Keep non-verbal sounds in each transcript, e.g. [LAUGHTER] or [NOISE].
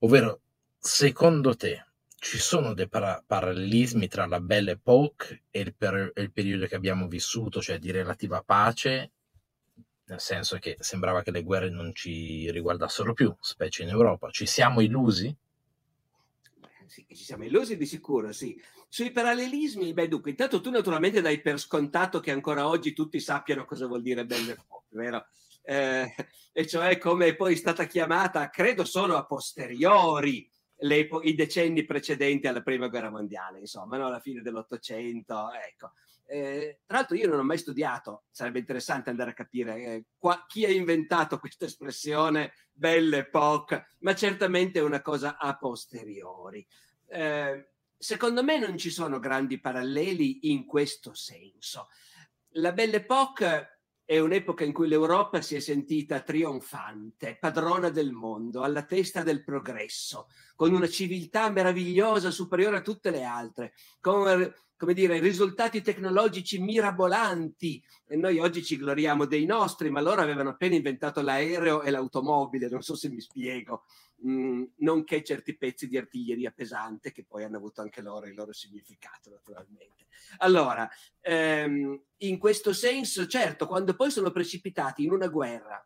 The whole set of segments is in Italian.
Ovvero, secondo te ci sono dei para- parallelismi tra la Belle Époque e il, per- il periodo che abbiamo vissuto, cioè di relativa pace, nel senso che sembrava che le guerre non ci riguardassero più, specie in Europa. Ci siamo illusi? Sì, ci siamo illusi di sicuro, sì. Sui parallelismi, beh, dunque, intanto tu naturalmente dai per scontato che ancora oggi tutti sappiano cosa vuol dire Belle Époque, vero? Eh, [LAUGHS] e cioè come poi è stata chiamata, credo solo a posteriori, le, i decenni precedenti alla prima guerra mondiale, insomma, no? alla fine dell'Ottocento, ecco. Eh, tra l'altro io non ho mai studiato, sarebbe interessante andare a capire eh, qua, chi ha inventato [LAUGHS] questa espressione belle époque, ma certamente è una cosa a posteriori. Eh, secondo me non ci sono grandi paralleli in questo senso. La belle époque è un'epoca in cui l'Europa si è sentita trionfante, padrona del mondo, alla testa del progresso, con una civiltà meravigliosa, superiore a tutte le altre, con come dire, risultati tecnologici mirabolanti. E noi oggi ci gloriamo dei nostri, ma loro avevano appena inventato l'aereo e l'automobile, non so se mi spiego, mm, nonché certi pezzi di artiglieria pesante che poi hanno avuto anche loro il loro significato, naturalmente. Allora, ehm, in questo senso, certo, quando poi sono precipitati in una guerra,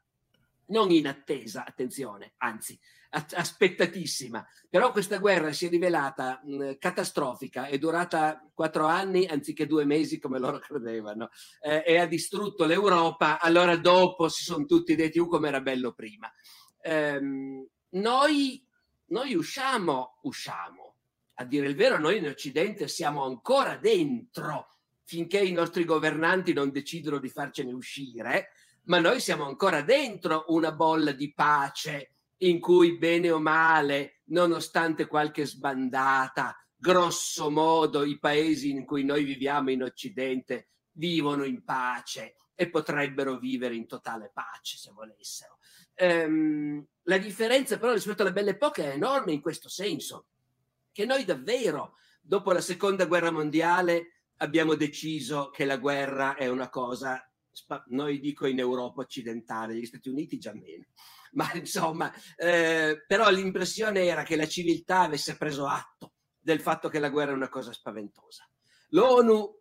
non in attesa, attenzione, anzi, aspettatissima. Però questa guerra si è rivelata mh, catastrofica, è durata quattro anni anziché due mesi come loro [LAUGHS] credevano eh, e ha distrutto l'Europa. Allora dopo si sono tutti detti uh, come era bello prima. Ehm, noi, noi usciamo, usciamo. A dire il vero, noi in Occidente siamo ancora dentro finché i nostri governanti non decidono di farcene uscire, ma noi siamo ancora dentro una bolla di pace in cui bene o male, nonostante qualche sbandata, grosso modo i paesi in cui noi viviamo in Occidente vivono in pace e potrebbero vivere in totale pace se volessero. Ehm, la differenza però rispetto alla Belle Époque è enorme in questo senso, che noi davvero, dopo la seconda guerra mondiale, abbiamo deciso che la guerra è una cosa, noi dico in Europa occidentale, gli Stati Uniti già meno, [LAUGHS] ma insomma, eh, però l'impressione era che la civiltà avesse preso atto del fatto che la guerra è una cosa spaventosa. L'ONU,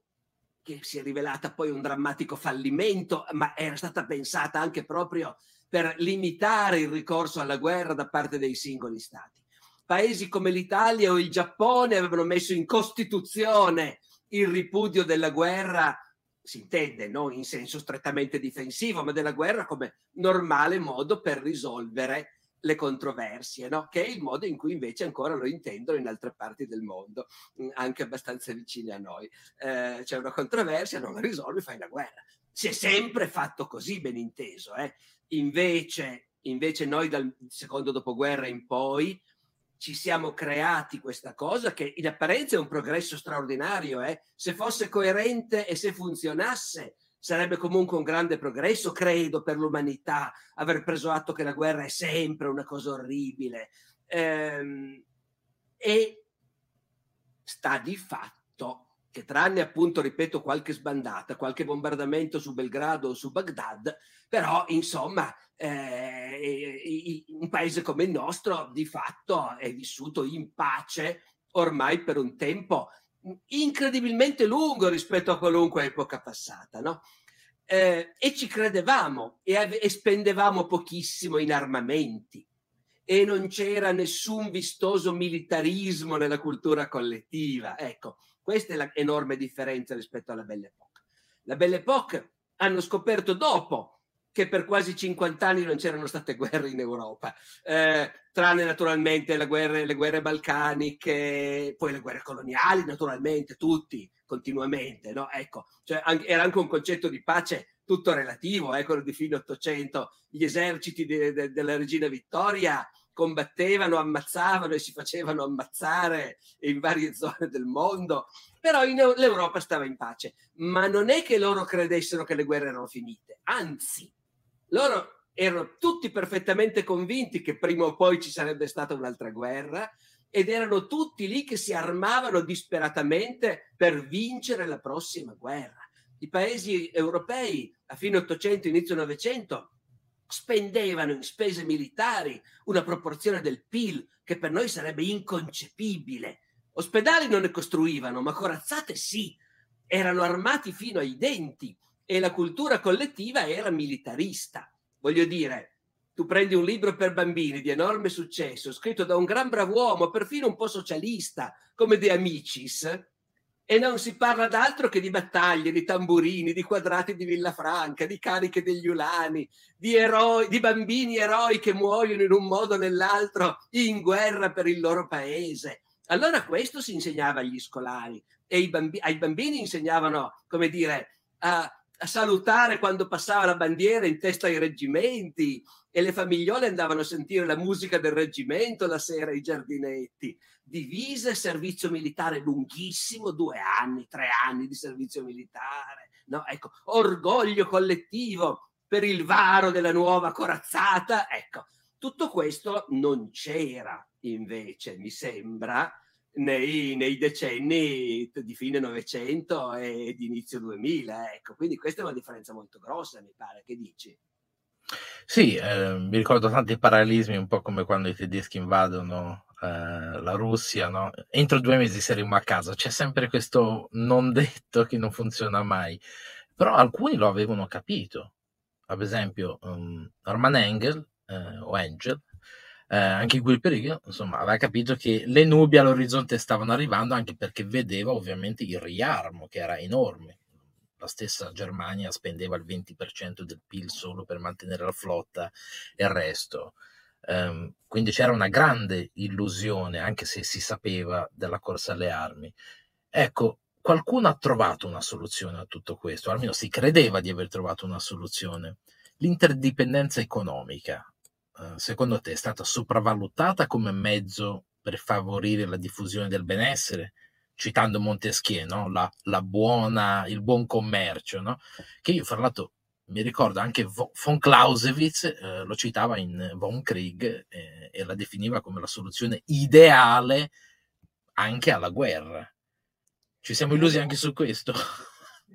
che si è rivelata poi un drammatico fallimento, ma era stata pensata anche proprio per limitare il ricorso alla guerra da parte dei singoli stati. Paesi come l'Italia o il Giappone avevano messo in Costituzione il ripudio della guerra si intende non in senso strettamente difensivo, ma della guerra come normale modo per risolvere le controversie, no? che è il modo in cui invece ancora lo intendono in altre parti del mondo, anche abbastanza vicine a noi. Eh, c'è una controversia, non la risolvi, fai la guerra. Si è sempre fatto così, ben inteso. Eh? Invece, invece noi dal secondo dopoguerra in poi ci siamo creati questa cosa che in apparenza è un progresso straordinario. Eh? Se fosse coerente e se funzionasse, sarebbe comunque un grande progresso, credo, per l'umanità, aver preso atto che la guerra è sempre una cosa orribile. Ehm, e sta di fatto che tranne appunto, ripeto, qualche sbandata, qualche bombardamento su Belgrado o su Baghdad, però insomma eh, un paese come il nostro di fatto è vissuto in pace ormai per un tempo incredibilmente lungo rispetto a qualunque epoca passata, no? Eh, e ci credevamo e, e spendevamo pochissimo in armamenti e non c'era nessun vistoso militarismo nella cultura collettiva. Ecco, questa è l'enorme differenza rispetto alla Belle Époque. La Belle Époque hanno scoperto dopo che per quasi 50 anni non c'erano state guerre in Europa, eh, tranne naturalmente le guerre, le guerre, balcaniche, poi le guerre coloniali, naturalmente, tutti, continuamente. No? Ecco, cioè, anche, era anche un concetto di pace tutto relativo, eh, quello di fine Ottocento. Gli eserciti de, de, della regina Vittoria combattevano, ammazzavano e si facevano ammazzare in varie [LAUGHS] zone del mondo, però l'Europa stava in pace. Ma non è che loro credessero che le guerre erano finite, anzi, loro erano tutti perfettamente convinti che prima o poi ci sarebbe stata un'altra guerra ed erano tutti lì che si armavano disperatamente per vincere la prossima guerra. I paesi europei a fine 800, inizio 900 spendevano in spese militari una proporzione del PIL che per noi sarebbe inconcepibile. Ospedali non ne costruivano, ma corazzate sì, erano armati fino ai denti e la cultura collettiva era militarista. Voglio dire, tu prendi un libro per bambini di enorme successo, scritto da un gran brav'uomo, perfino un po' socialista, come De Amicis, e non si parla d'altro che di battaglie, di tamburini, di quadrati di Villafranca, di cariche degli ulani, di, eroi, di bambini eroi che muoiono in un modo o nell'altro in guerra per il loro paese. Allora questo si insegnava agli scolari e bambi- ai bambini insegnavano, come dire, a a salutare quando passava la bandiera in testa ai reggimenti e le famigliole andavano a sentire la musica del reggimento la sera ai giardinetti. Divise servizio militare lunghissimo, due anni, tre anni di servizio militare. No, ecco, orgoglio collettivo per il varo della nuova corazzata. Ecco, tutto questo non c'era invece, mi sembra, nei, nei, decenni di fine Novecento e di inizio 2000. Ecco. Quindi questa è una differenza molto grossa, mi pare. Che dici? Sì, eh, mi ricordo tanti parallelismi, un po' come quando i tedeschi invadono eh, la Russia, no? entro due mesi saremo a casa. C'è sempre questo non detto che non funziona mai, però alcuni lo avevano capito. Ad esempio, um, Norman Engel eh, o Angel eh, anche in quel periodo, insomma, aveva capito che le nubi all'orizzonte stavano arrivando anche perché vedeva ovviamente il riarmo che era enorme. La stessa Germania spendeva il 20% del PIL solo per mantenere la flotta e il resto. Um, quindi c'era una grande illusione, anche se si sapeva della corsa alle armi. Ecco, qualcuno ha trovato una soluzione a tutto questo, almeno si credeva di aver trovato una soluzione. L'interdipendenza economica secondo te è stata sopravvalutata come mezzo per favorire la diffusione del benessere? Citando Montesquieu, no? la, la buona, il buon commercio, no? che io fra l'altro mi ricordo anche von Clausewitz eh, lo citava in Von Krieg eh, e la definiva come la soluzione ideale anche alla guerra. Ci siamo illusi anche su questo?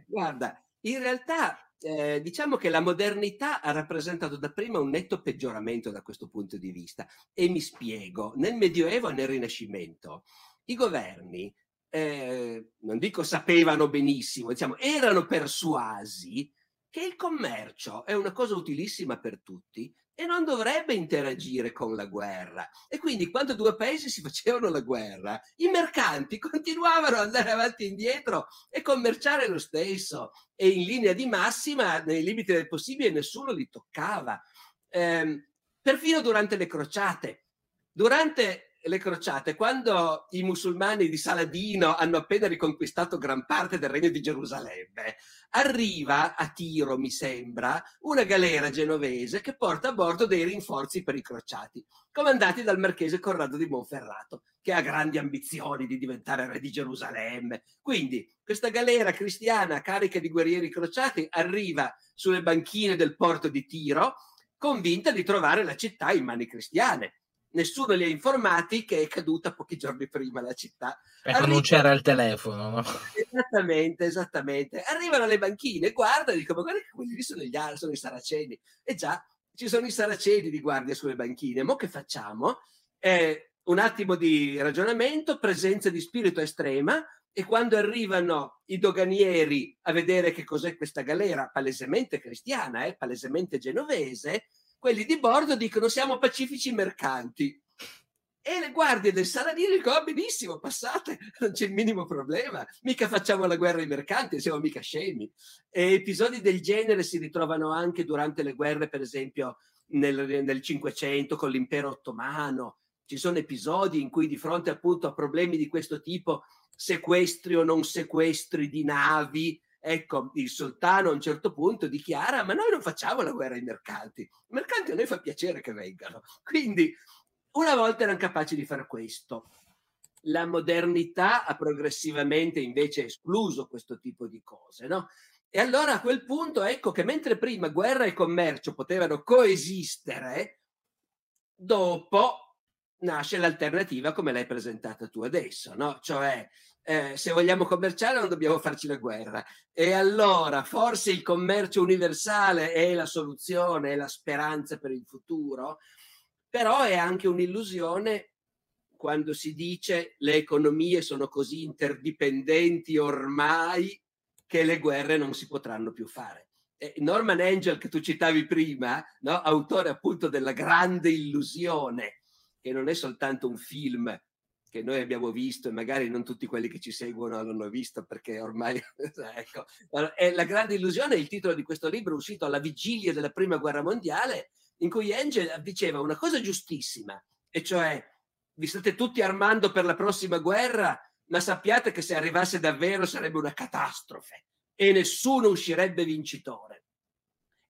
Guarda, in realtà eh, diciamo che la modernità ha rappresentato dapprima un netto peggioramento da questo punto di vista e mi spiego. Nel Medioevo e nel Rinascimento i governi, eh, non dico sapevano benissimo, diciamo, erano persuasi che il commercio è una cosa utilissima per tutti e non dovrebbe interagire con la guerra. E quindi quando due paesi si [LAUGHS] facevano la guerra, i mercanti continuavano ad andare avanti e indietro e commerciare lo stesso. E in linea di massima, nei limiti del possibile, nessuno li toccava. Eh, perfino durante le crociate. Durante le crociate, quando i musulmani di Saladino hanno appena riconquistato gran parte del regno di Gerusalemme, arriva a Tiro, mi sembra, una galera genovese che porta a bordo dei rinforzi per i crociati, comandati dal marchese Corrado di Monferrato, che ha grandi ambizioni di diventare re di Gerusalemme. Quindi questa galera cristiana carica di guerrieri crociati arriva sulle banchine del porto di Tiro, convinta di trovare la città in mani cristiane nessuno li ha informati che è caduta pochi giorni prima la città. Ecco, Arriva... non c'era il telefono, no? Esattamente, esattamente. Arrivano alle banchine, guardano e dicono, ma guarda che quelli lì sono, gli, sono i saraceni. E già, ci sono i saraceni di guardia sulle banchine. Ma che facciamo? Eh, un attimo di ragionamento, presenza di spirito estrema, e quando arrivano i doganieri a vedere che cos'è questa galera, palesemente cristiana, eh, palesemente genovese, quelli di bordo dicono siamo pacifici mercanti. E le guardie del Saladino dicono: oh, benissimo, passate, non c'è il minimo problema. Mica facciamo la guerra ai mercanti, siamo mica scemi. E episodi del genere si ritrovano anche durante le guerre, per esempio, nel, 500 con l'impero ottomano. Ci sono episodi in cui, di fronte appunto a problemi di questo tipo, sequestri o non sequestri di navi, ecco, il sultano a un certo punto dichiara: Ma noi non facciamo la guerra ai mercanti. I mercanti a noi fa piacere che vengano. Quindi una volta erano capaci di fare questo. La modernità ha progressivamente invece escluso questo tipo di cose, no? E allora a quel punto ecco che mentre prima guerra e commercio potevano coesistere, dopo nasce l'alternativa come l'hai presentata tu adesso, no? Cioè, eh, se vogliamo commerciare non dobbiamo farci la guerra. E allora forse il commercio universale è la soluzione, è la speranza per il futuro, però è anche un'illusione quando si dice le economie sono così interdipendenti ormai che le guerre non si potranno più fare. Norman Angel, che tu citavi prima, no? autore appunto della grande illusione, che non è soltanto un film che noi abbiamo visto e magari non tutti quelli che ci seguono l'hanno visto perché ormai [LAUGHS] ecco, è la grande illusione, il titolo di questo libro uscito alla vigilia della prima guerra mondiale in cui Angel diceva una cosa giustissima, e cioè vi state tutti armando per la prossima guerra, ma sappiate che se arrivasse davvero sarebbe una catastrofe e nessuno uscirebbe vincitore.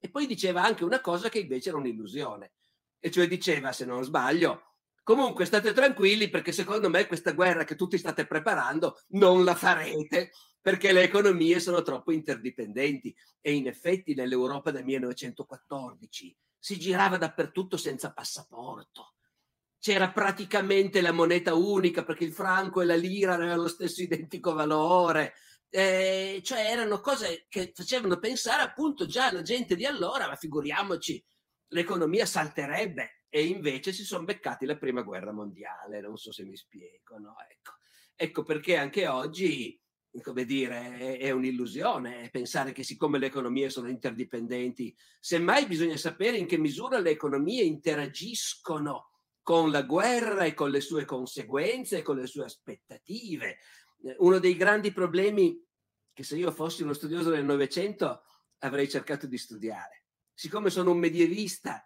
E poi diceva anche una cosa che invece era un'illusione, e cioè diceva, se non sbaglio, comunque state tranquilli perché secondo me questa guerra che tutti state preparando non la farete perché le economie sono troppo interdipendenti e in effetti nell'Europa del 1914 si girava dappertutto senza passaporto. C'era praticamente la moneta unica perché il franco e la lira avevano lo stesso identico valore. Eh, cioè erano cose che facevano pensare appunto già alla gente di allora, ma figuriamoci, l'economia salterebbe e invece si sono beccati la prima guerra mondiale, non so se mi spiego, no? ecco. ecco perché anche oggi come dire, è, un'illusione pensare che siccome le economie sono interdipendenti, semmai bisogna sapere in che misura le economie interagiscono con la guerra e con le sue conseguenze e con le sue aspettative. Uno dei grandi problemi che se io fossi uno studioso del Novecento avrei cercato di studiare. Siccome sono un medievista,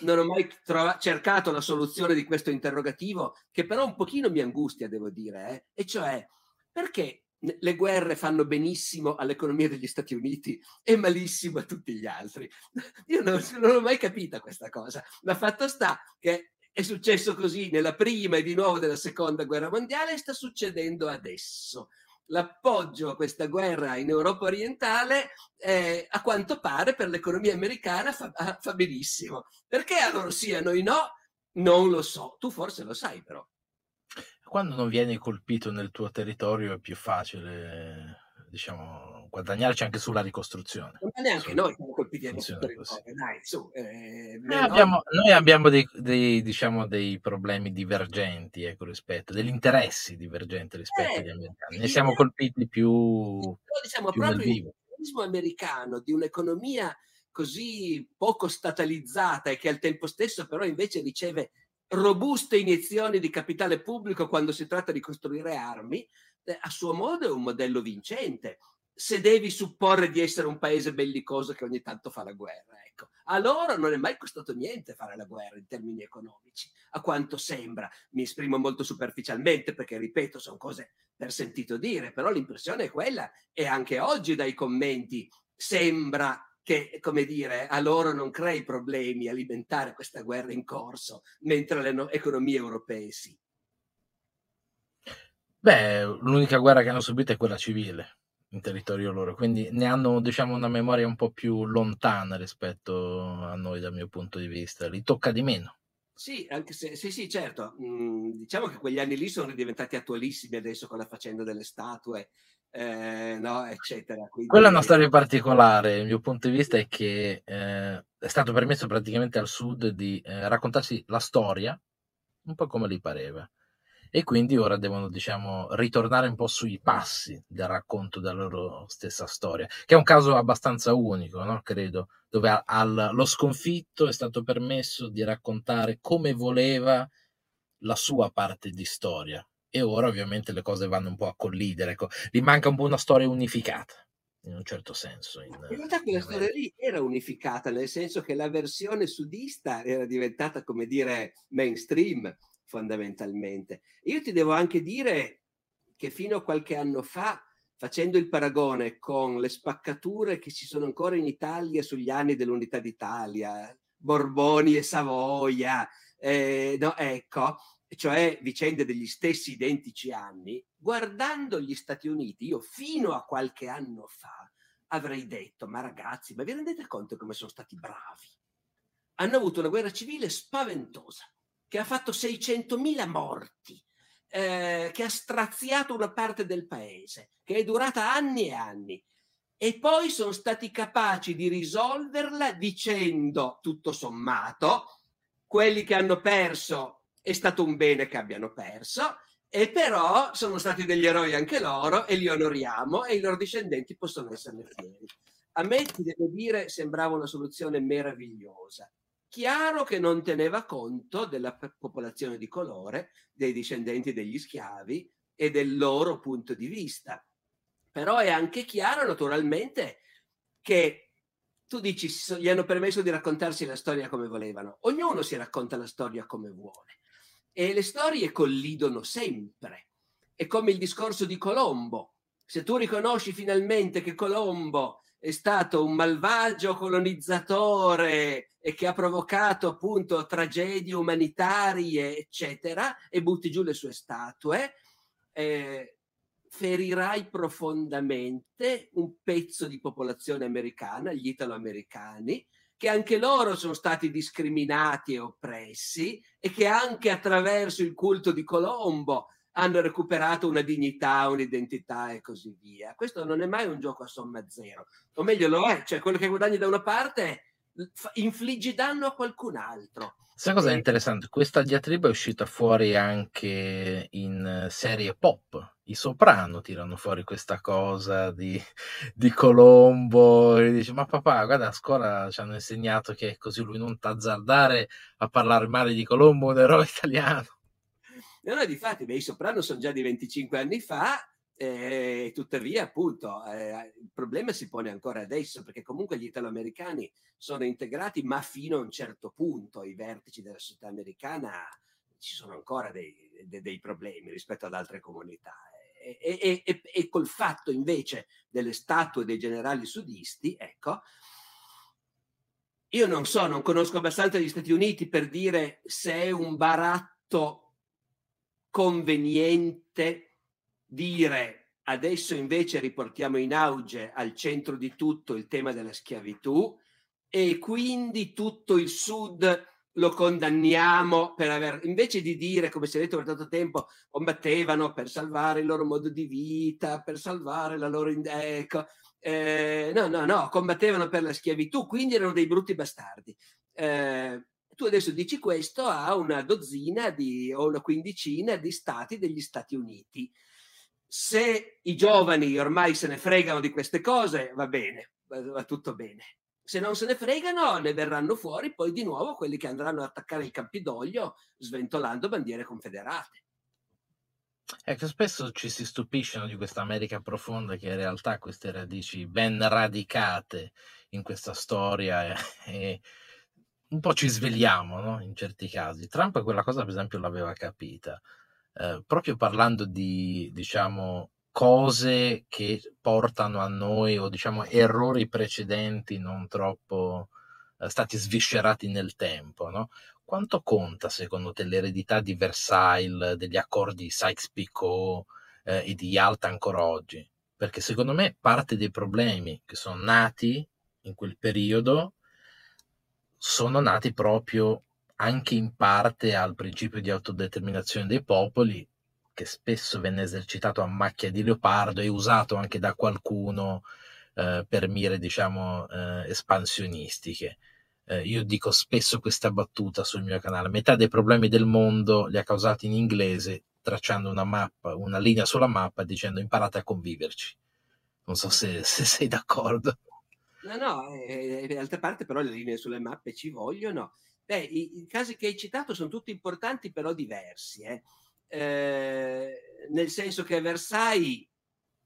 non ho mai trova- cercato la soluzione di questo interrogativo, che però un pochino mi angustia, devo dire, eh? e cioè perché le guerre fanno benissimo all'economia degli Stati Uniti e malissimo a tutti gli altri. [LAUGHS] Io non, non ho mai capito questa cosa, ma fatto sta che è successo così nella prima e di nuovo nella seconda guerra mondiale e sta succedendo adesso. L'appoggio a questa guerra in Europa orientale, eh, a quanto pare, per l'economia americana fa, fa benissimo. Perché a loro sì, a noi no? Non lo so. Tu forse lo sai, però. Quando non vieni colpito nel tuo territorio è più facile, diciamo, guadagnarci anche sulla ricostruzione. Ma neanche noi siamo colpiti nel territorio, dai, su. Eh, noi, abbiamo, noi, abbiamo, dei, dei, diciamo, dei problemi divergenti, ecco, rispetto, degli interessi divergenti rispetto eh, agli americani. Ne siamo colpiti più, però, diciamo, più proprio il meccanismo americano di un'economia così poco statalizzata e che al tempo stesso però invece riceve robuste iniezioni di capitale pubblico quando si tratta di costruire armi, eh, a suo modo è un modello vincente. Se devi supporre di essere un paese bellicoso che ogni tanto fa la guerra, ecco. A loro non è mai costato niente fare la guerra in termini economici, a quanto sembra. Mi esprimo molto superficialmente perché, ripeto, sono cose per sentito dire, però l'impressione è quella e anche oggi dai commenti sembra che, come dire, a loro non crei problemi alimentare questa guerra in corso, mentre le no- economie europee sì. Beh, l'unica guerra che hanno subito è quella civile in territorio loro, quindi ne hanno diciamo una memoria un po' più lontana rispetto a noi dal mio punto di vista, li tocca di meno. Sì, anche se, sì, sì, certo. Mm, diciamo che quegli anni lì sono diventati attualissimi adesso con la faccenda delle statue eh, no, eccetera. Quindi... Quella è una storia particolare, il mio punto di vista è che eh, è stato permesso praticamente al sud di eh, raccontarsi la storia un po' come gli pareva. E quindi ora devono, diciamo, ritornare un po' sui passi del racconto della loro stessa storia, che è un caso abbastanza unico, no? credo, dove al, lo sconfitto è stato permesso di raccontare come voleva la sua parte di storia. E ora ovviamente le cose vanno un po' a collidere, ecco. gli manca un po' una storia unificata in un certo senso. In, in realtà quella storia lì era unificata, nel senso che la versione sudista era diventata, come dire, mainstream fondamentalmente. Io ti devo anche dire che fino a qualche anno fa, facendo il paragone con le spaccature che ci sono ancora in Italia sugli anni dell'Unità d'Italia, Borboni e Savoia, eh, no, ecco, cioè vicende degli stessi identici anni, guardando gli Stati Uniti, io fino a qualche anno fa avrei detto, ma ragazzi, ma vi rendete conto come sono stati bravi? Hanno avuto una guerra civile spaventosa che ha fatto 600.000 morti, eh, che ha straziato una parte del paese, che è durata anni e anni. E poi sono stati capaci di risolverla dicendo, tutto sommato, quelli che hanno perso è stato un bene che abbiano perso, e però sono stati degli eroi anche loro e li onoriamo e i loro discendenti possono esserne fieri. A me, ti devo dire, sembrava una soluzione meravigliosa. Chiaro che non teneva conto della popolazione di colore, dei discendenti degli schiavi e del loro punto di vista. Però è anche chiaro, naturalmente, che tu dici gli hanno permesso di raccontarsi la storia come volevano. Ognuno si racconta la storia come vuole. E le storie collidono sempre. È come il discorso di Colombo. Se tu riconosci finalmente che Colombo è stato un malvagio colonizzatore e che ha provocato appunto tragedie umanitarie, eccetera, e butti giù le sue statue, eh, ferirai profondamente un pezzo di popolazione americana, gli italoamericani, che anche loro sono stati discriminati e oppressi e che anche attraverso il culto di Colombo hanno recuperato una dignità, un'identità e così via. Questo non è mai un gioco a somma zero, o meglio lo è, cioè quello che guadagni da una parte infliggi danno a qualcun altro. Sai cosa è interessante? Questa diatriba è uscita fuori anche in serie pop. I Soprano tirano fuori questa cosa di, di Colombo e dice ma papà guarda a scuola ci hanno insegnato che così lui non t'azzardare a parlare male di Colombo un eroe italiano No, no, difatti, beh, i Soprano sono già di 25 anni fa, eh, tuttavia, appunto, eh, il problema si pone ancora adesso, perché comunque gli italoamericani sono integrati, ma fino a un certo punto, ai vertici della società americana ci sono ancora dei, dei, dei problemi rispetto ad altre comunità. E, e, e, e, col fatto invece delle statue dei generali sudisti, ecco, io non so, non conosco abbastanza gli Stati Uniti per dire se è un baratto conveniente dire adesso invece riportiamo in auge al centro di tutto il tema della schiavitù e quindi tutto il sud lo condanniamo per aver, invece di dire, come si è detto per tanto tempo, combattevano per salvare il loro modo di vita, per salvare la loro... Ecco, eh, no, no, no, combattevano per la schiavitù, quindi erano dei brutti bastardi. Eh, tu adesso dici questo a una dozzina di, o una quindicina di stati degli Stati Uniti. Se i giovani ormai se ne fregano di queste cose, va bene, va tutto bene. Se non se ne fregano, ne verranno fuori poi di nuovo quelli che andranno ad attaccare il Campidoglio sventolando bandiere confederate. Ecco, spesso ci si stupiscono di questa America profonda che in realtà ha queste radici ben radicate in questa storia [LAUGHS] e, un po' ci svegliamo no? in certi casi. Trump quella cosa, per esempio, l'aveva capita, eh, proprio parlando di, diciamo, cose che portano a noi o, diciamo, errori precedenti non troppo eh, stati sviscerati nel tempo, no? Quanto conta, secondo te, l'eredità di Versailles, degli accordi Sykes-Picot eh, e di Yalta ancora oggi? Perché secondo me parte dei problemi che sono nati in quel periodo sono nati proprio anche in parte al principio di autodeterminazione dei popoli, che spesso venne esercitato a macchia di leopardo e usato anche da qualcuno eh, per mire, diciamo, eh, espansionistiche. Eh, io dico spesso questa battuta sul mio canale: metà dei problemi del mondo li ha causati in inglese, tracciando una mappa, una linea sulla mappa dicendo imparate a conviverci. Non so se, se sei d'accordo. No, no, eh, eh, d'altra parte però le linee sulle mappe ci vogliono. Beh, i, i casi che hai citato sono tutti importanti però diversi, eh. Eh, nel senso che Versailles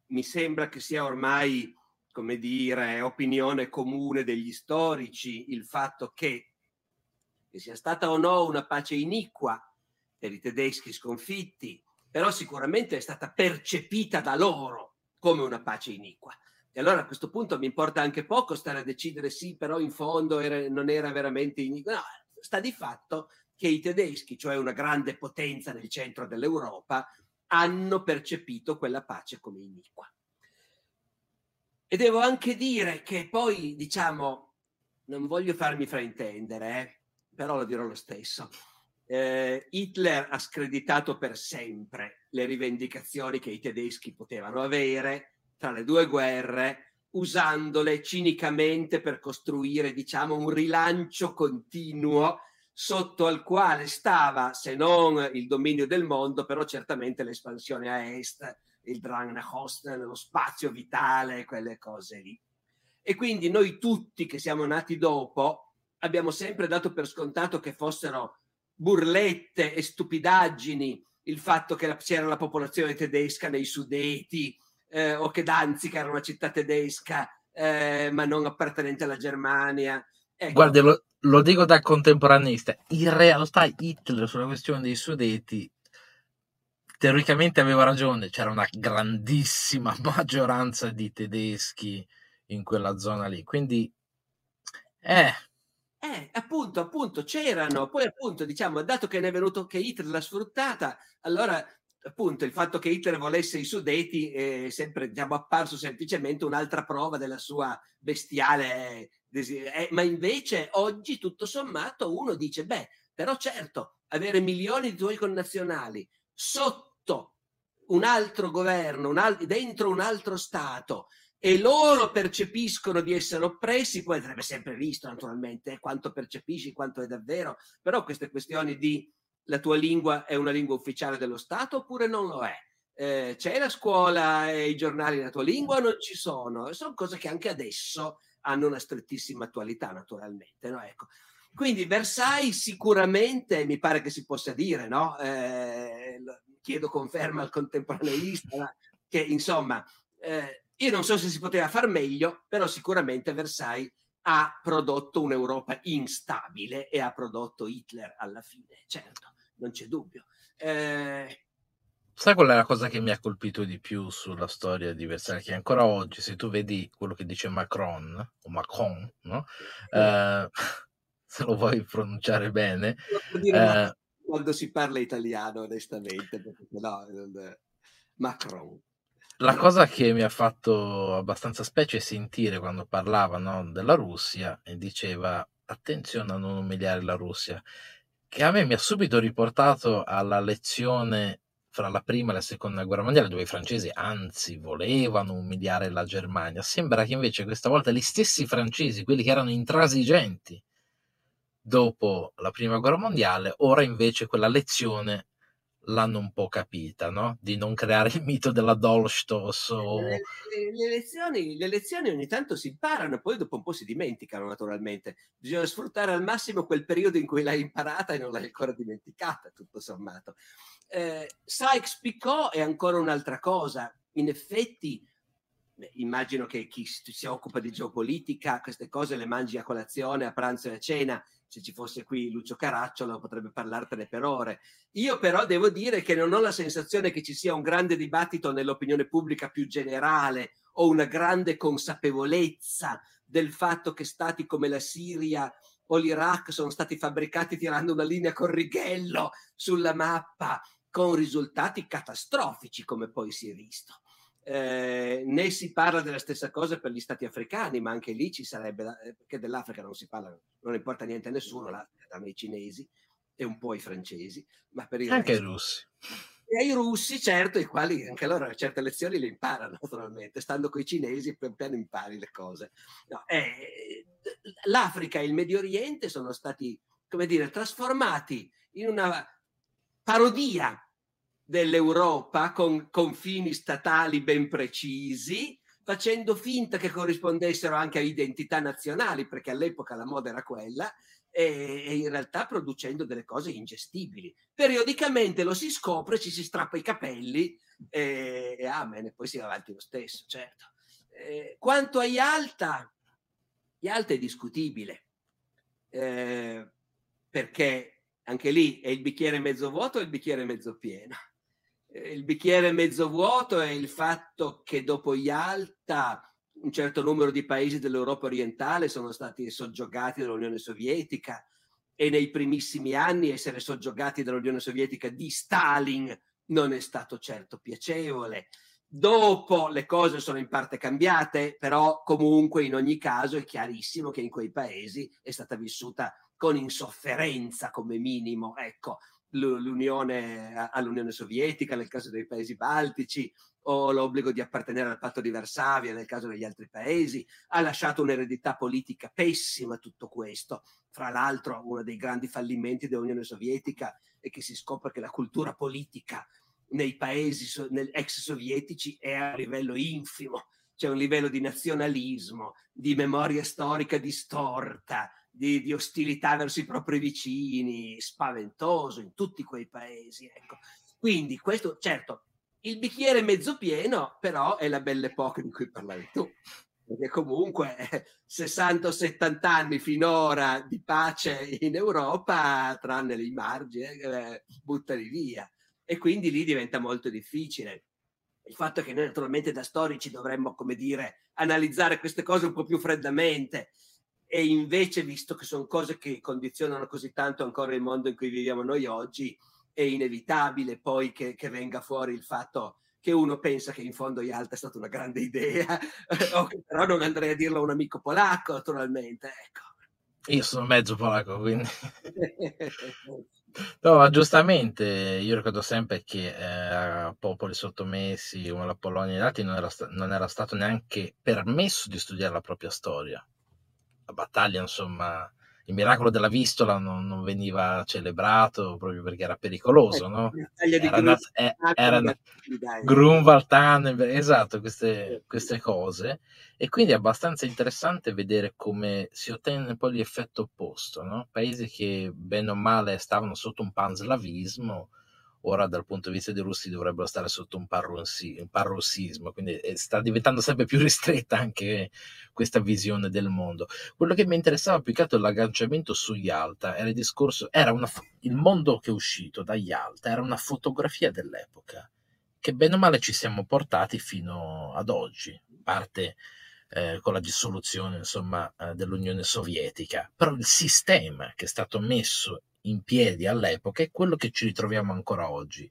mi sembra che sia ormai, come dire, opinione comune degli storici il fatto che, che sia stata o no una pace iniqua per i tedeschi sconfitti, però sicuramente è stata percepita da loro come una pace iniqua. E allora a questo punto mi importa anche poco stare a decidere sì, però in fondo era, non era veramente iniqua. No, sta di fatto che i tedeschi, cioè una grande potenza nel centro dell'Europa, hanno percepito quella pace come iniqua. E devo anche dire che poi, diciamo, non voglio farmi fraintendere, eh, però lo dirò lo stesso. Eh, Hitler ha screditato per sempre le rivendicazioni che i tedeschi potevano avere tra le due guerre, usandole cinicamente per costruire, diciamo, un rilancio continuo sotto al quale stava, se non il dominio del mondo, però certamente l'espansione a est, il Drang nach Osten, lo spazio vitale, quelle cose lì. E quindi noi tutti che siamo nati dopo abbiamo sempre dato per scontato che fossero burlette e stupidaggini il fatto che c'era la popolazione tedesca nei Sudeti eh, o che Danzig era una città tedesca eh, ma non appartenente alla Germania. Ecco. Guarda, lo, lo dico da contemporaneista, in realtà Hitler sulla questione dei Sudeti teoricamente aveva ragione, c'era una grandissima [LAUGHS] maggioranza di tedeschi in quella zona lì, quindi eh. Eh, appunto, appunto, c'erano, poi appunto, diciamo, dato che ne è venuto che Hitler l'ha sfruttata, allora appunto il fatto che Hitler volesse i Sudeti è sempre diciamo, apparso semplicemente un'altra prova della sua bestiale desiderio. Eh, ma invece oggi tutto sommato uno dice, beh, però certo, avere milioni di tuoi connazionali sotto un altro governo, un al- dentro un altro Stato e loro percepiscono di essere oppressi, poi andrebbe sempre visto naturalmente eh, quanto percepisci, quanto è davvero, però queste questioni di la tua lingua è una lingua ufficiale dello Stato oppure non lo è? Eh, c'è la scuola e i giornali nella tua lingua o non ci sono? Sono cose che anche adesso hanno una strettissima attualità naturalmente. No? Ecco. Quindi Versailles sicuramente mi pare che si possa dire, no? eh, chiedo conferma al contemporaneista, che insomma, eh, io non so se si poteva far meglio, però sicuramente Versailles ha prodotto un'Europa instabile e ha prodotto Hitler alla fine, certo, non c'è dubbio. Eh, Sai qual è la cosa che mi ha colpito di più sulla storia di Versailles? Che ancora oggi, se tu vedi quello che dice Macron, o Macron, no? Eh, [LAUGHS] se lo vuoi pronunciare bene, eh, quando si parla italiano, onestamente, no, non... Macron. La cosa che mi ha fatto abbastanza specie sentire quando parlava no, della Russia e diceva attenzione a non umiliare la Russia, che a me mi ha subito riportato alla lezione fra la prima e la seconda guerra mondiale, dove i francesi anzi volevano umiliare la Germania. Sembra che invece questa volta gli stessi francesi, quelli che erano intransigenti, dopo la prima guerra mondiale, ora invece quella lezione l'hanno un po' capita, no? Di non creare il mito della Dolstos o... le, le, le, lezioni, le lezioni ogni tanto si imparano poi dopo un po' si dimenticano naturalmente. Bisogna sfruttare al massimo quel periodo in cui l'hai imparata e non l'hai ancora dimenticata, tutto sommato. Eh, Sykes-Picot è ancora un'altra cosa. In effetti, immagino che chi si occupa di geopolitica queste cose le mangi a colazione, a pranzo e a cena se ci fosse qui Lucio Caracciolo potrebbe parlartene per ore. Io però devo dire che non ho la sensazione che ci sia un grande dibattito nell'opinione pubblica più generale o una grande consapevolezza del fatto che stati come la Siria o l'Iraq sono stati fabbricati tirando una linea con righello sulla mappa con risultati catastrofici come poi si è visto. Eh, né si parla della stessa cosa per gli stati africani, ma anche lì ci sarebbe, da, eh, perché dell'Africa non si parla, non importa niente a nessuno, danno i cinesi e un po' i francesi, ma per i anche resto, i russi. E i russi, certo, i quali anche loro certe lezioni le imparano naturalmente, stando con i cinesi pian piano impari le cose. No, eh, L'Africa e il Medio Oriente sono stati, come dire, trasformati in una parodia dell'Europa con confini statali ben precisi, facendo finta che corrispondessero anche a identità nazionali, perché all'epoca la moda era quella, e, e in realtà producendo delle cose ingestibili. Periodicamente lo si scopre, ci si strappa i capelli e, e amen, e poi si va avanti lo stesso, certo. Eh, quanto a Yalta, Yalta è discutibile, eh, perché anche lì è il bicchiere mezzo vuoto o il bicchiere mezzo pieno. Eh, il bicchiere mezzo vuoto è il fatto che dopo Yalta un certo numero di paesi dell'Europa orientale sono stati soggiogati dall'Unione Sovietica e nei primissimi anni essere soggiogati dall'Unione Sovietica di Stalin non è stato certo piacevole. Dopo le cose sono in parte cambiate, però comunque in ogni caso è chiarissimo che in quei paesi è stata vissuta con insofferenza come minimo, ecco, l'unione all'Unione Sovietica nel caso dei paesi baltici, o l'obbligo di appartenere al patto di Varsavia nel caso degli altri paesi, ha lasciato un'eredità politica pessima tutto questo. Fra l'altro uno dei grandi fallimenti dell'Unione Sovietica è che si scopre che la cultura politica nei paesi ex sovietici è a livello infimo, c'è un livello di nazionalismo, di memoria storica distorta, di, di ostilità verso i propri vicini, spaventoso in tutti quei paesi. Ecco. Quindi questo, certo, il bicchiere mezzo pieno, però, è la belle epoca di cui parlavi tu. Perché comunque 60 o 70 anni finora di pace in Europa, tranne i margini, eh, buttali via. E quindi lì diventa molto difficile. Il fatto è che noi naturalmente da storici dovremmo, come dire, analizzare queste cose un po' più freddamente e invece, visto che sono cose che condizionano così tanto ancora il mondo in cui viviamo noi oggi, è inevitabile poi che, che, venga fuori il fatto che uno pensa che in fondo Yalta è stata una grande idea, [LAUGHS] però non andrei a dirlo a un amico polacco, naturalmente. Ecco. Io sono mezzo polacco, quindi... [LAUGHS] no, ma giustamente, io ricordo sempre che eh, popoli sottomessi come la Polonia e gli altri non era, sta- non era stato neanche permesso di studiare la propria storia. La battaglia, insomma, il miracolo della Vistola non, non, veniva celebrato proprio perché era pericoloso, no? Era, una, eh, era una, Grunwald, esatto, queste, queste, cose. E quindi è abbastanza interessante vedere come si ottiene poi l'effetto opposto, no? Paesi che bene o male stavano sotto un panslavismo, ora dal punto di vista dei russi dovrebbero stare sotto un, parrossi, un parrossismo, quindi eh, sta diventando sempre più [LAUGHS] ristretta anche questa visione del mondo. Quello che mi interessava più che altro l'agganciamento su Yalta era il discorso, era una, il mondo che è uscito da Yalta era una fotografia dell'epoca, che bene o male ci siamo portati fino ad oggi, parte eh, con la dissoluzione insomma, eh, dell'Unione Sovietica, però il sistema che è stato messo in piedi all'epoca è quello che ci ritroviamo ancora oggi.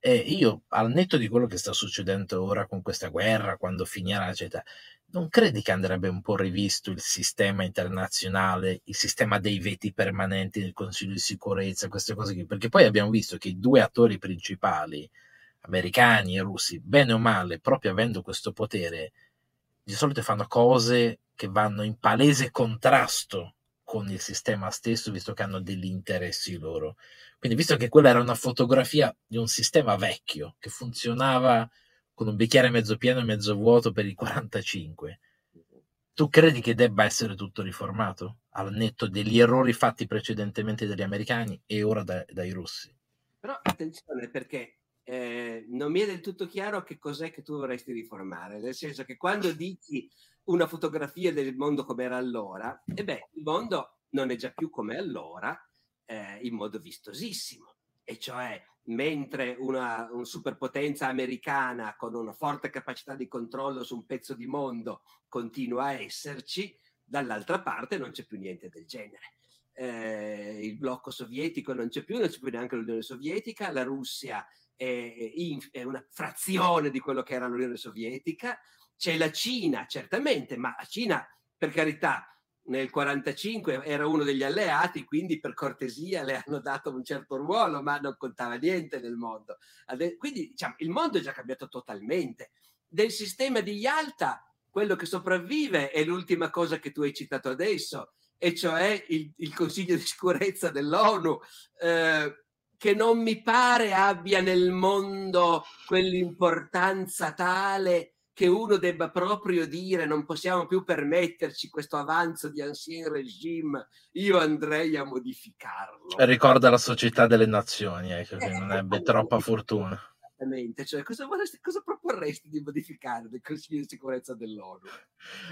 E io, al netto di quello che sta succedendo ora con questa guerra, quando finirà, eccetera, non credi che andrebbe un po' rivisto il sistema internazionale, il sistema dei veti permanenti del Consiglio di sicurezza, queste cose qui? Perché poi abbiamo visto che i due attori principali, americani e russi, bene o male, proprio avendo questo potere, di solito fanno cose che vanno in palese contrasto con il sistema stesso, visto che hanno degli interessi loro. Quindi, visto che quella era una fotografia di un sistema vecchio che funzionava con un bicchiere mezzo pieno e mezzo vuoto per i 45, tu credi che debba essere tutto riformato al netto degli errori fatti precedentemente dagli americani e ora da, dai russi? Però attenzione perché eh, non mi è del tutto chiaro che cos'è che tu vorresti riformare, nel senso che quando dici una fotografia del mondo come era allora, e beh, il mondo non è già più come allora eh, in modo vistosissimo, e cioè mentre una, una superpotenza americana con una forte capacità di controllo su un pezzo di mondo continua a esserci, dall'altra parte non c'è più niente del genere. Eh, il blocco sovietico non c'è più, non c'è più neanche l'Unione Sovietica, la Russia è, in, è una frazione di quello che era l'Unione Sovietica, c'è la Cina, certamente, ma la Cina, per carità, nel 1945 era uno degli alleati, quindi per cortesia le hanno dato un certo ruolo, ma non contava niente nel mondo. Quindi diciamo, il mondo è già cambiato totalmente. Del sistema di Yalta, quello che sopravvive è l'ultima cosa che tu hai citato adesso, e cioè il, il Consiglio di sicurezza dell'ONU. Eh, che non mi pare abbia nel mondo quell'importanza tale che uno debba proprio dire non possiamo più permetterci questo avanzo di ancien regime, io andrei a modificarlo. Ricorda la società delle nazioni, ecco, che non ebbe troppa fortuna. Esattamente, cioè cosa, vorresti, cosa proporresti di modificare del Consiglio di sicurezza dell'ONU?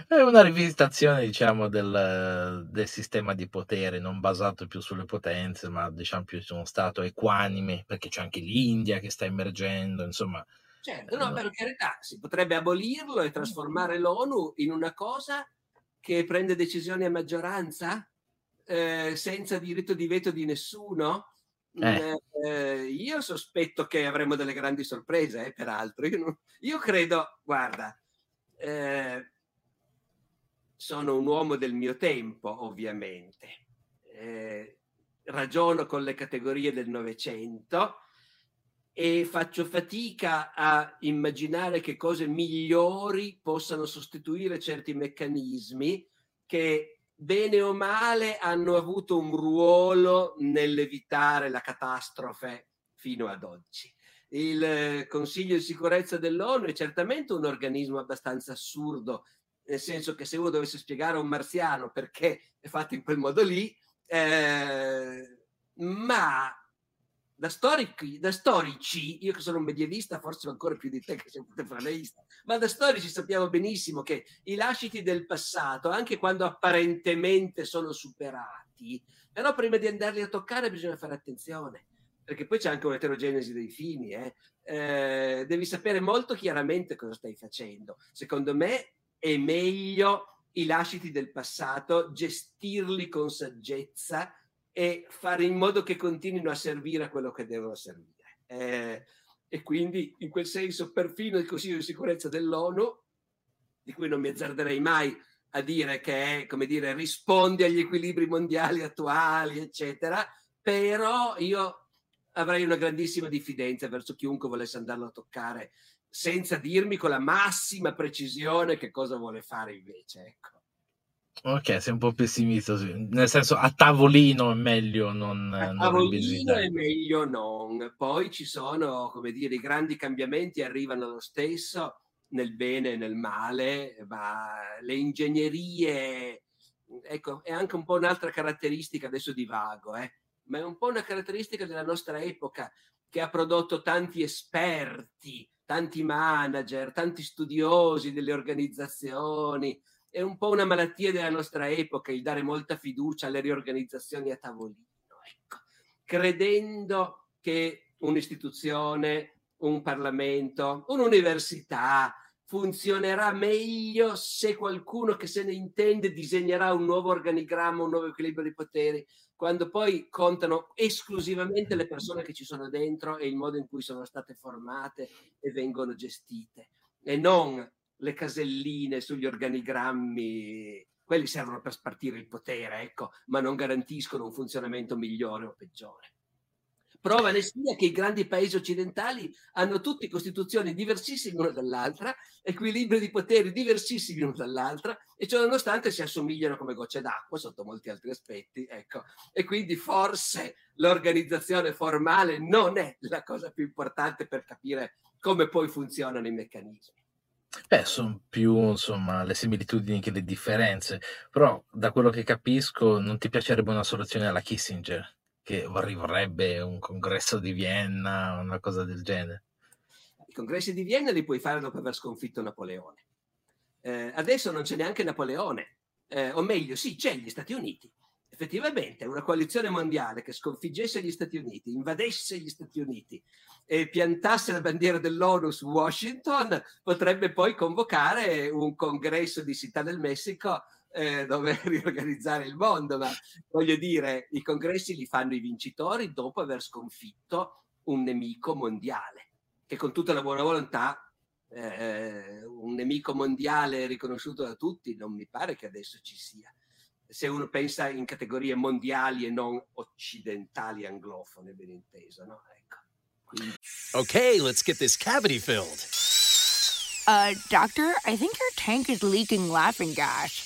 È una rivisitazione, diciamo, del, del, sistema di potere, non basato più sulle potenze, ma diciamo più su uno stato equanime, perché c'è anche l'India che sta emergendo, insomma. Certo, no, per carità, si potrebbe abolirlo e trasformare l'ONU in una cosa che prende decisioni a maggioranza, eh, senza diritto di veto di nessuno, eh. Eh, io sospetto che avremo delle grandi sorprese, eh, peraltro. Io, non, io, credo, guarda, eh, sono un uomo del mio tempo, ovviamente. Eh, ragiono con le categorie del Novecento e faccio fatica a immaginare che cose migliori possano sostituire certi meccanismi che bene o male hanno avuto un ruolo nell'evitare la catastrofe fino ad oggi. Il Consiglio di sicurezza dell'ONU è certamente un organismo abbastanza assurdo, nel senso che se uno dovesse spiegare a un marziano perché è fatto in quel modo lì, eh, ma da storici, da storici, io che sono un medievista, forse ancora più di te che sei un contemporaneista, ma da storici sappiamo benissimo che i lasciti del passato, anche quando apparentemente sono superati, però prima di andarli a toccare bisogna fare attenzione, perché poi c'è anche un'eterogenesi dei fini, eh? Eh, devi sapere molto chiaramente cosa stai facendo. Secondo me è meglio i lasciti del passato, gestirli con saggezza, e fare in modo che continuino a servire a quello che devono servire. Eh, e quindi, in quel senso, perfino il Consiglio di sicurezza dell'ONU, di cui non mi azzarderei mai a dire che è, come dire, risponde agli equilibri mondiali attuali, eccetera, però io avrei una grandissima diffidenza verso chiunque volesse andarlo a toccare senza dirmi con la massima precisione che cosa vuole fare invece. Ecco. Ok, sei un po' pessimista, nel senso a tavolino è meglio non... A tavolino è meglio non. Poi ci sono, come dire, i grandi cambiamenti arrivano lo stesso nel bene e nel male, ma le ingegnerie, ecco, è anche un po' un'altra caratteristica, adesso divago, eh, ma è un po' una caratteristica della nostra epoca che ha prodotto tanti esperti, tanti manager, tanti studiosi delle organizzazioni, è un po' una malattia della nostra epoca il dare molta fiducia alle riorganizzazioni a tavolino, ecco. credendo che un'istituzione, un Parlamento, un'università funzionerà meglio se qualcuno che se ne intende disegnerà un nuovo organigramma, un nuovo equilibrio di poteri, quando poi contano esclusivamente le persone che ci sono dentro e il modo in cui sono state formate e vengono gestite e non le caselline sugli organigrammi, quelli servono per spartire il potere, ecco, ma non garantiscono un funzionamento migliore o peggiore. Prova ne sia che i grandi paesi occidentali hanno tutti costituzioni diversissime l'una dall'altra, equilibri di poteri diversissimi l'una dall'altra, e ciò nonostante si assomigliano come gocce d'acqua sotto molti altri aspetti. Ecco. E quindi forse l'organizzazione formale non è la cosa più importante per capire come poi funzionano i meccanismi. Beh, son più insomma le similitudini che le differenze, però da quello che capisco non ti piacerebbe una soluzione alla Kissinger, che arriverebbe un congresso di Vienna, una cosa del genere. I congressi di Vienna li puoi fare dopo aver sconfitto Napoleone. Eh, adesso non c'è neanche Napoleone, eh, o meglio, sì, c'è gli Stati Uniti. Effettivamente una coalizione mondiale che sconfiggesse gli Stati Uniti, invadesse gli Stati Uniti, e piantasse la bandiera dell'ONU su Washington, potrebbe poi convocare un congresso di città del Messico eh, dove [LAUGHS] riorganizzare il mondo, ma voglio dire, i congressi li fanno i vincitori dopo aver sconfitto un nemico mondiale, che con tutta la buona volontà, eh, un nemico mondiale riconosciuto da tutti, non mi pare che adesso ci sia. Se uno pensa in categorie mondiali e non occidentali anglofone, ben inteso, no? Okay, let's get this cavity filled. Uh, doctor, I think your tank is leaking laughing gas.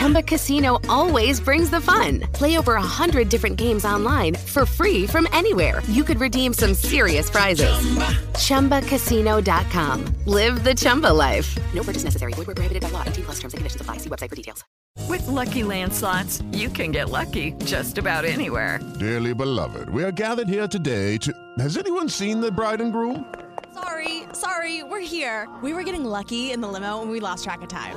Chumba Casino always brings the fun. Play over a hundred different games online for free from anywhere. You could redeem some serious prizes. Chumba. ChumbaCasino.com. Live the Chumba life. No purchase necessary. Void where prohibited by law. 18 plus terms and conditions apply. See website for details. With Lucky Land slots, you can get lucky just about anywhere. Dearly beloved, we are gathered here today to. Has anyone seen the bride and groom? Sorry, sorry, we're here. We were getting lucky in the limo and we lost track of time.